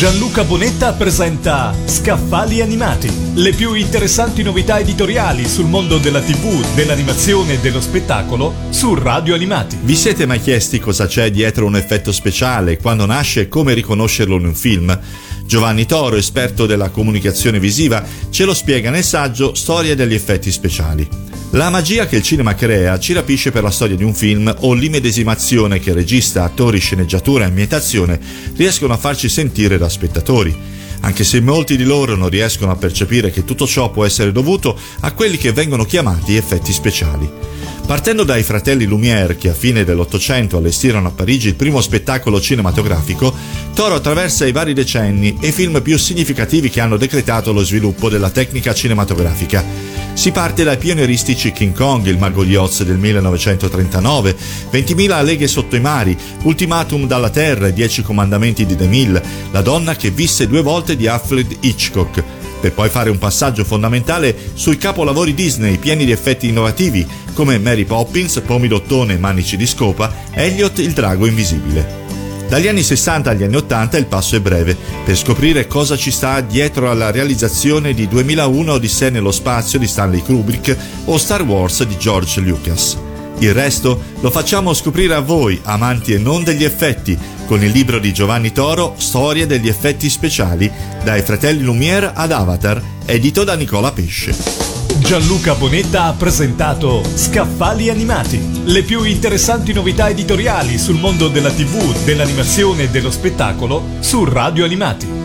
Gianluca Bonetta presenta Scaffali Animati, le più interessanti novità editoriali sul mondo della TV, dell'animazione e dello spettacolo su Radio Animati. Vi siete mai chiesti cosa c'è dietro un effetto speciale, quando nasce e come riconoscerlo in un film? Giovanni Toro, esperto della comunicazione visiva, ce lo spiega nel saggio Storia degli effetti speciali. La magia che il cinema crea ci rapisce per la storia di un film o l'immedesimazione che regista, attori, sceneggiatura e ambientazione riescono a farci sentire da spettatori anche se molti di loro non riescono a percepire che tutto ciò può essere dovuto a quelli che vengono chiamati effetti speciali. Partendo dai fratelli Lumière che a fine dell'Ottocento allestirono a Parigi il primo spettacolo cinematografico, Toro attraversa i vari decenni e i film più significativi che hanno decretato lo sviluppo della tecnica cinematografica si parte dai pionieristici King Kong, il mago di Oz del 1939, 20.000 leghe sotto i mari, Ultimatum dalla Terra e 10 comandamenti di DeMille, la donna che visse due volte di Alfred Hitchcock, per poi fare un passaggio fondamentale sui capolavori Disney pieni di effetti innovativi come Mary Poppins, Pomidottone e Manici di Scopa, Elliot il drago invisibile. Dagli anni 60 agli anni 80 il passo è breve, per scoprire cosa ci sta dietro alla realizzazione di 2001 Odissea nello spazio di Stanley Kubrick o Star Wars di George Lucas. Il resto lo facciamo scoprire a voi, amanti e non degli effetti, con il libro di Giovanni Toro Storie degli effetti speciali, dai fratelli Lumière ad Avatar, edito da Nicola Pesce. Gianluca Bonetta ha presentato Scaffali Animati, le più interessanti novità editoriali sul mondo della TV, dell'animazione e dello spettacolo su Radio Animati.